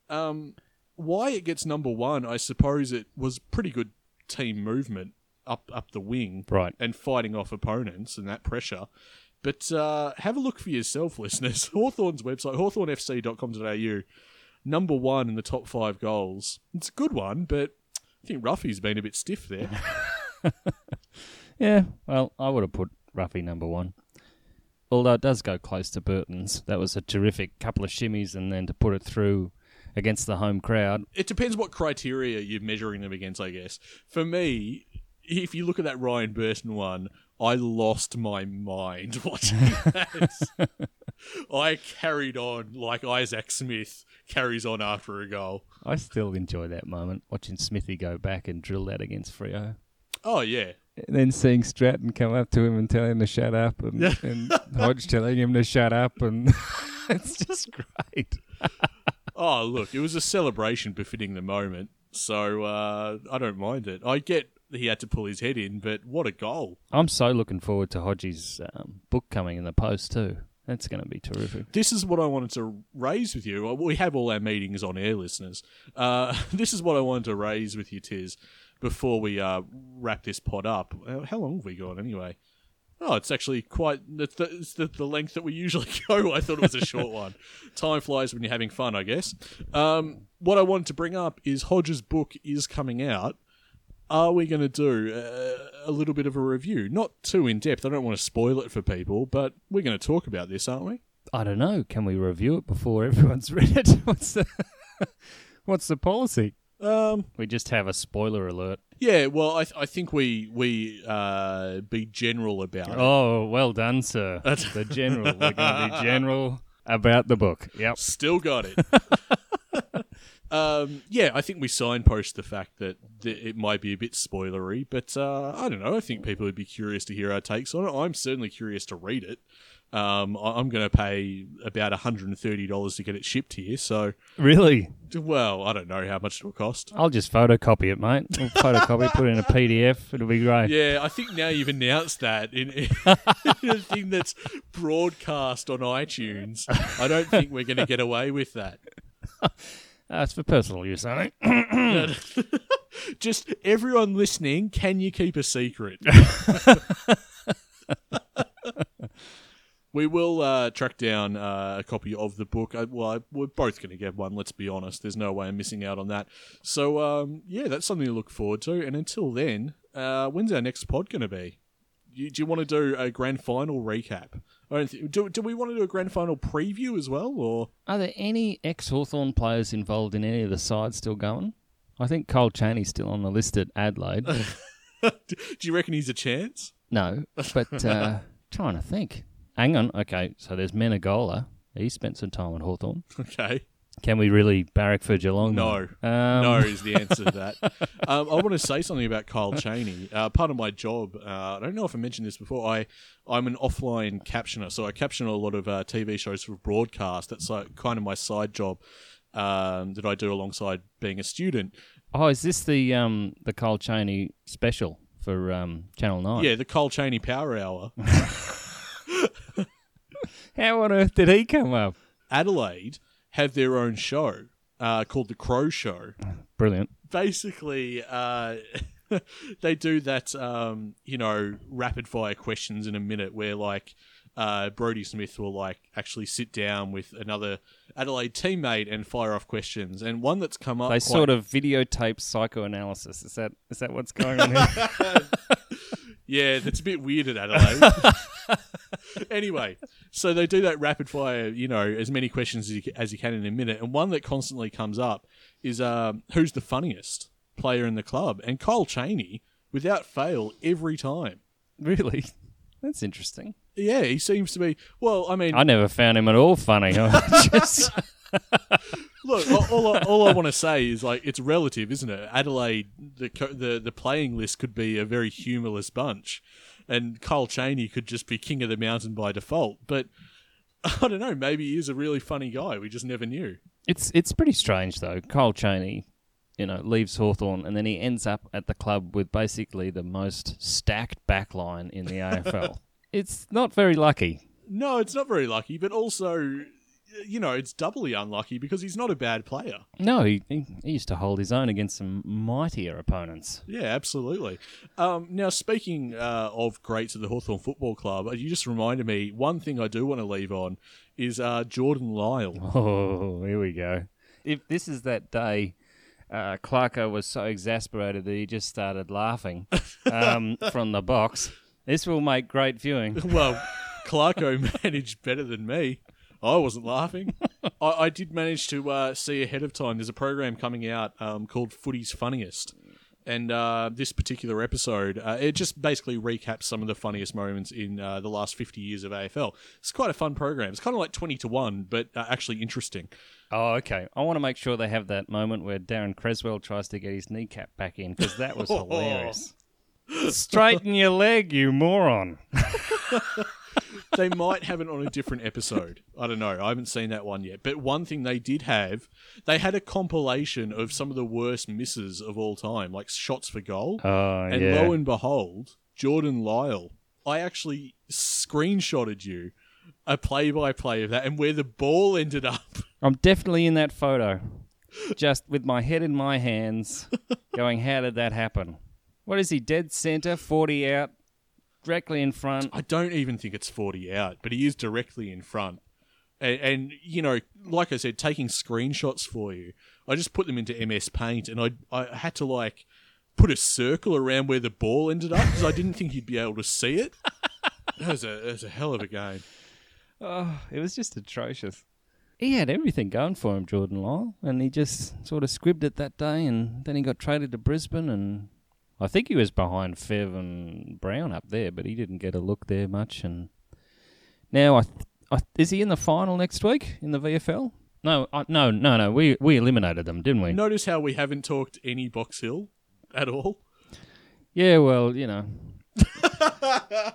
Um, why it gets number one, I suppose it was pretty good team movement up up the wing Right. and fighting off opponents and that pressure. But uh, have a look for yourself, listeners. Hawthorn's website, hawthornfc.com.au, number one in the top five goals. It's a good one, but I think Ruffy's been a bit stiff there. Yeah, well, I would have put Ruffy number one. Although it does go close to Burton's. That was a terrific couple of shimmies, and then to put it through against the home crowd. it depends what criteria you're measuring them against, I guess. For me, if you look at that Ryan Burton one, I lost my mind watching that. I carried on like Isaac Smith carries on after a goal. I still enjoy that moment, watching Smithy go back and drill that against Freo. Oh, yeah. And then seeing Stratton come up to him and tell him to shut up, and, and Hodge telling him to shut up, and it's just great. Oh, look, it was a celebration befitting the moment. So uh, I don't mind it. I get he had to pull his head in, but what a goal. I'm so looking forward to Hodge's um, book coming in the post too. That's going to be terrific. This is what I wanted to raise with you. We have all our meetings on air, listeners. Uh, this is what I wanted to raise with you, Tiz, before we uh, wrap this pod up. Uh, How long have we gone anyway? Oh, it's actually quite it's the, it's the, the length that we usually go. I thought it was a short one. Time flies when you're having fun, I guess. Um, what I wanted to bring up is Hodge's book is coming out. Are we going to do uh, a little bit of a review? Not too in depth. I don't want to spoil it for people, but we're going to talk about this, aren't we? I don't know. Can we review it before everyone's read it? What's the What's the policy? Um, We just have a spoiler alert. Yeah, well, I, th- I think we we uh, be general about it. Oh, well done, sir. That's the general. We're going to be general about the book. Yep. Still got it. um, yeah, I think we signpost the fact that th- it might be a bit spoilery, but uh, I don't know. I think people would be curious to hear our takes on it. I'm certainly curious to read it. Um, I- I'm going to pay about $130 to get it shipped here, so Really? well, I don't know how much it'll cost. I'll just photocopy it, mate. We'll photocopy it, put it in a PDF. It'll be great. Yeah, I think now you've announced that in, in a thing that's broadcast on iTunes. I don't think we're going to get away with that. Uh, it's for personal use, I think. Just everyone listening, can you keep a secret? we will uh, track down uh, a copy of the book. Uh, well, I- we're both going to get one. Let's be honest. There's no way I'm missing out on that. So um, yeah, that's something to look forward to. And until then, uh, when's our next pod going to be? You, do you want to do a grand final recap? Do, do we want to do a grand final preview as well, or Are there any ex Hawthorn players involved in any of the sides still going? I think Kyle Cheney's still on the list at Adelaide. do you reckon he's a chance? no, but uh, trying to think. Hang on. Okay, so there's Menegola. He spent some time at Hawthorn. Okay. Can we really barrack for Geelong? No. Um, no is the answer to that. um, I want to say something about Kyle Cheney. Uh, part of my job, uh, I don't know if I mentioned this before. I I'm an offline captioner, so I caption a lot of uh, TV shows for broadcast. That's like kind of my side job um, that I do alongside being a student. Oh, is this the um the Kyle Cheney special for um Channel Nine? Yeah, the Kyle Cheney Power Hour. How on earth did he come up? Adelaide have their own show uh, called the Crow Show. Brilliant. basically uh, they do that um, you know rapid fire questions in a minute where like uh, Brodie Smith will like actually sit down with another Adelaide teammate and fire off questions. And one that's come up. They quite- sort of videotape psychoanalysis. Is that is that what's going on here? Yeah, that's a bit weird at Adelaide. anyway, so they do that rapid fire, you know, as many questions as you, as you can in a minute. And one that constantly comes up is um, who's the funniest player in the club? And Kyle Cheney, without fail, every time. really? That's interesting. Yeah, he seems to be. Well, I mean, I never found him at all funny. Just Look, all, all, I, all I want to say is like it's relative, isn't it? Adelaide, the the the playing list could be a very humorless bunch, and Kyle Cheney could just be king of the mountain by default. But I don't know. Maybe he is a really funny guy. We just never knew. It's it's pretty strange though. Kyle Cheney, you know, leaves Hawthorn and then he ends up at the club with basically the most stacked backline in the AFL. it's not very lucky. No, it's not very lucky, but also, you know, it's doubly unlucky because he's not a bad player. No, he, he, he used to hold his own against some mightier opponents. Yeah, absolutely. Um, now, speaking uh, of greats of the Hawthorn Football Club, uh, you just reminded me one thing I do want to leave on is uh, Jordan Lisle. Oh, here we go. If this is that day, uh, Clarko was so exasperated that he just started laughing um, from the box. This will make great viewing. well, Clarko managed better than me. I wasn't laughing. I, I did manage to uh, see ahead of time. There's a program coming out um, called Footy's Funniest. And uh, this particular episode, uh, it just basically recaps some of the funniest moments in uh, the last 50 years of AFL. It's quite a fun program. It's kind of like 20 to 1, but uh, actually interesting. Oh, okay. I want to make sure they have that moment where Daryn Cresswell tries to get his kneecap back in because that was hilarious. Straighten your leg, you moron. They might have it on a different episode. I don't know. I haven't seen that one yet. But one thing they did have, they had a compilation of some of the worst misses of all time, like shots for goal. Oh, and yeah. lo and behold, Jordan Lisle. I actually screenshotted you a play-by-play of that and where the ball ended up. I'm definitely in that photo. Just with my head in my hands, going, how did that happen? What is he, dead center, 40 out, directly in front? I don't even think it's 40 out, but he is directly in front. And, and you know, like I said, taking screenshots for you, I just put them into MS Paint, and I I had to like put a circle around where the ball ended up because I didn't think you'd be able to see it. That was a that was a hell of a game. Oh, it was just atrocious. He had everything going for him, Jordan Lisle, and he just sort of squibbed it that day, and then he got traded to Brisbane, and I think he was behind Fev and Brown up there, but he didn't get a look there much. And now, I, th- I is he in the final next week in the VFL? No, I, no, no, no. We we eliminated them, didn't we? Notice how we haven't talked any Box Hill at all. Yeah, well, you know,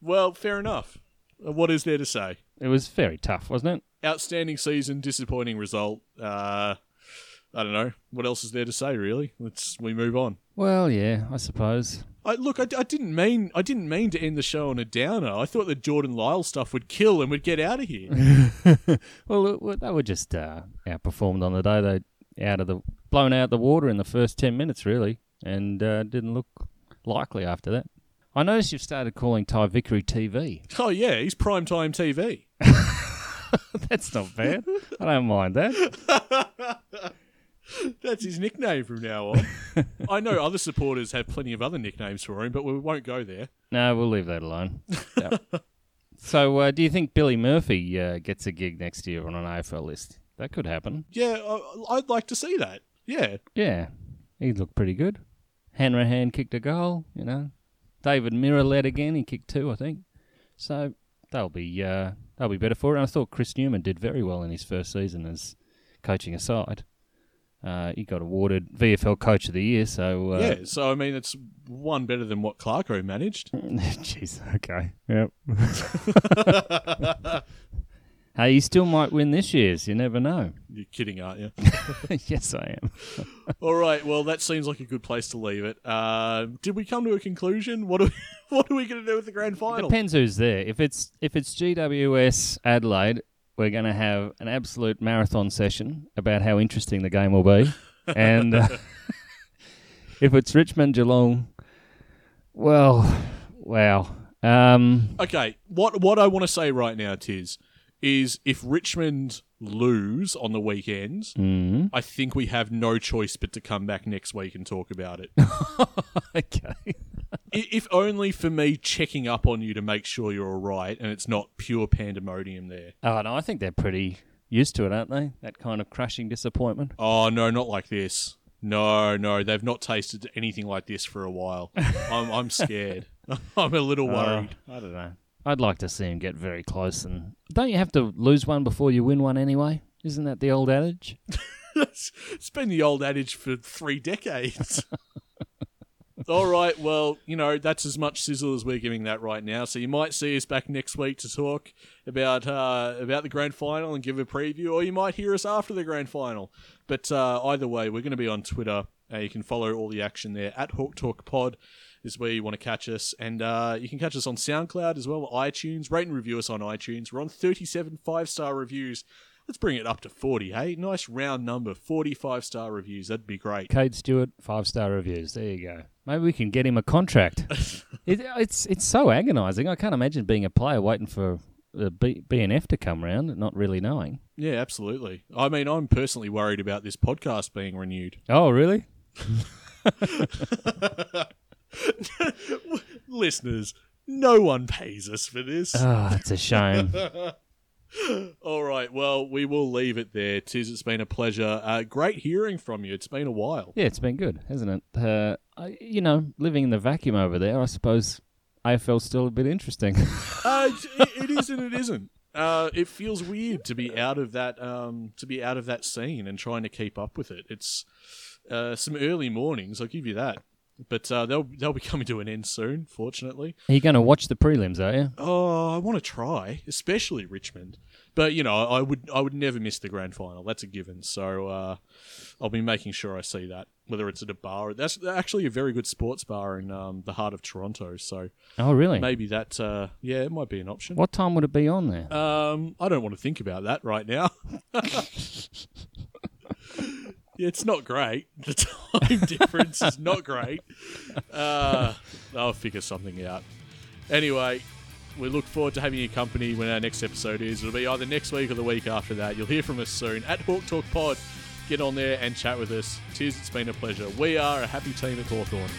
Well, fair enough. Uh, What is there to say? it was very tough, wasn't it? Outstanding season, disappointing result. Uh, I don't know what else is there to say. Really, let's we move on. Well, yeah, I suppose. I, look, I, I didn't mean I didn't mean to end the show on a downer. I thought the Jordan Lisle stuff would kill and we'd get out of here. Well, it- they were just uh, outperformed on the day. They out of the blown out the water in the first ten minutes, really, and uh, didn't look likely after that. I noticed you've started calling Ty Vickery TV. oh yeah, he's prime time TV. That's not bad. I don't mind that. That's his nickname from now on. I know other supporters have plenty of other nicknames for him, but we won't go there. No, we'll leave that alone. Yep. so, uh, do you think Billy Murphy uh, gets a gig next year on an AFL list? That could happen. Yeah, I, I'd like to see that. Yeah, Yeah, he looked pretty good. Hanrahan kicked a goal, you know. David Mirra led again. He kicked two, I think. So they'll be uh, they'll be better for it. And I thought Chris Newman did very well in his first season as coaching a side. Uh, he got awarded VFL Coach of the Year. So uh, yeah. So I mean, it's one better than what Clarko managed. jeez, okay, yep. hey, he still might win this year's. You never know. You're kidding, aren't you? yes, I am. All right. Well, that seems like a good place to leave it. Uh, did we come to a conclusion? What are we, what are we going to do with the grand final? Depends who's there. If it's if it's GWS Adelaide, we're going to have an absolute marathon session about how interesting the game will be, and uh, if it's Richmond Geelong, well, wow. Um, Okay. What what I want to say right now, Tiz, is if Richmond lose on the weekend, Mm. I think we have no choice but to come back next week and talk about it. okay. If only for me checking up on you to make sure you're all right and it's not pure pandemonium there. Oh no, I think they're pretty used to it, aren't they? That kind of crushing disappointment. Oh no, not like this. No, no, they've not tasted anything like this for a while. I'm, I'm scared. I'm a little worried. Uh, I don't know. I'd like to see him get very close, and don't you have to lose one before you win one anyway? Isn't that the old adage? it's been the old adage for three decades. All right, well, you know, that's as much sizzle as we're giving that right now. So you might see us back next week to talk about uh, about the grand final and give a preview, or you might hear us after the grand final. But uh, either way, we're going to be on Twitter. Uh, you can follow all the action there at Hawk Talk Pod is where you want to catch us, and uh, you can catch us on SoundCloud as well, iTunes. Rate and review us on iTunes. We're on 37 five star reviews. Let's bring it up to 40, hey? Nice round number, 45 star reviews. That'd be great. Cade Stewart, five star reviews. There you go. Maybe we can get him a contract. it, it's it's so agonising. I can't imagine being a player waiting for the B, BNF to come round, not really knowing. Yeah, absolutely. I mean, I'm personally worried about this podcast being renewed. Oh, really? Listeners, no one pays us for this. Oh, it's a shame. All right, well, we will leave it there. Tiz, it's been a pleasure. Uh, great hearing from you. It's been a while. yeah, it's been good, hasn't it? Uh, I, you know, living in the vacuum over there, I suppose AFL's still a bit interesting. Uh, it, it is and it isn't. Uh, it feels weird to be out of that um, to be out of that scene and trying to keep up with it. It's uh, some early mornings, I'll give you that. But uh, they'll they'll be coming to an end soon, fortunately. Are you going to watch the prelims, are you? Oh, I want to try, especially Richmond. But you know, I would I would never miss the grand final. That's a given. So uh, I'll be making sure I see that, whether it's at a bar. That's actually a very good sports bar in um, the heart of Toronto. So Oh, really? maybe that, uh, yeah, it might be an option. What time would it be on there? Um, I don't want to think about that right now. it's not great. The time difference is not great. Uh, I'll figure something out. Anyway, we look forward to having your company when our next episode is. It'll be either next week or the week after that. You'll hear from us soon at Hawk Talk Pod. Get on there and chat with us. Cheers, it's been a pleasure. We are a happy team at Hawthorn.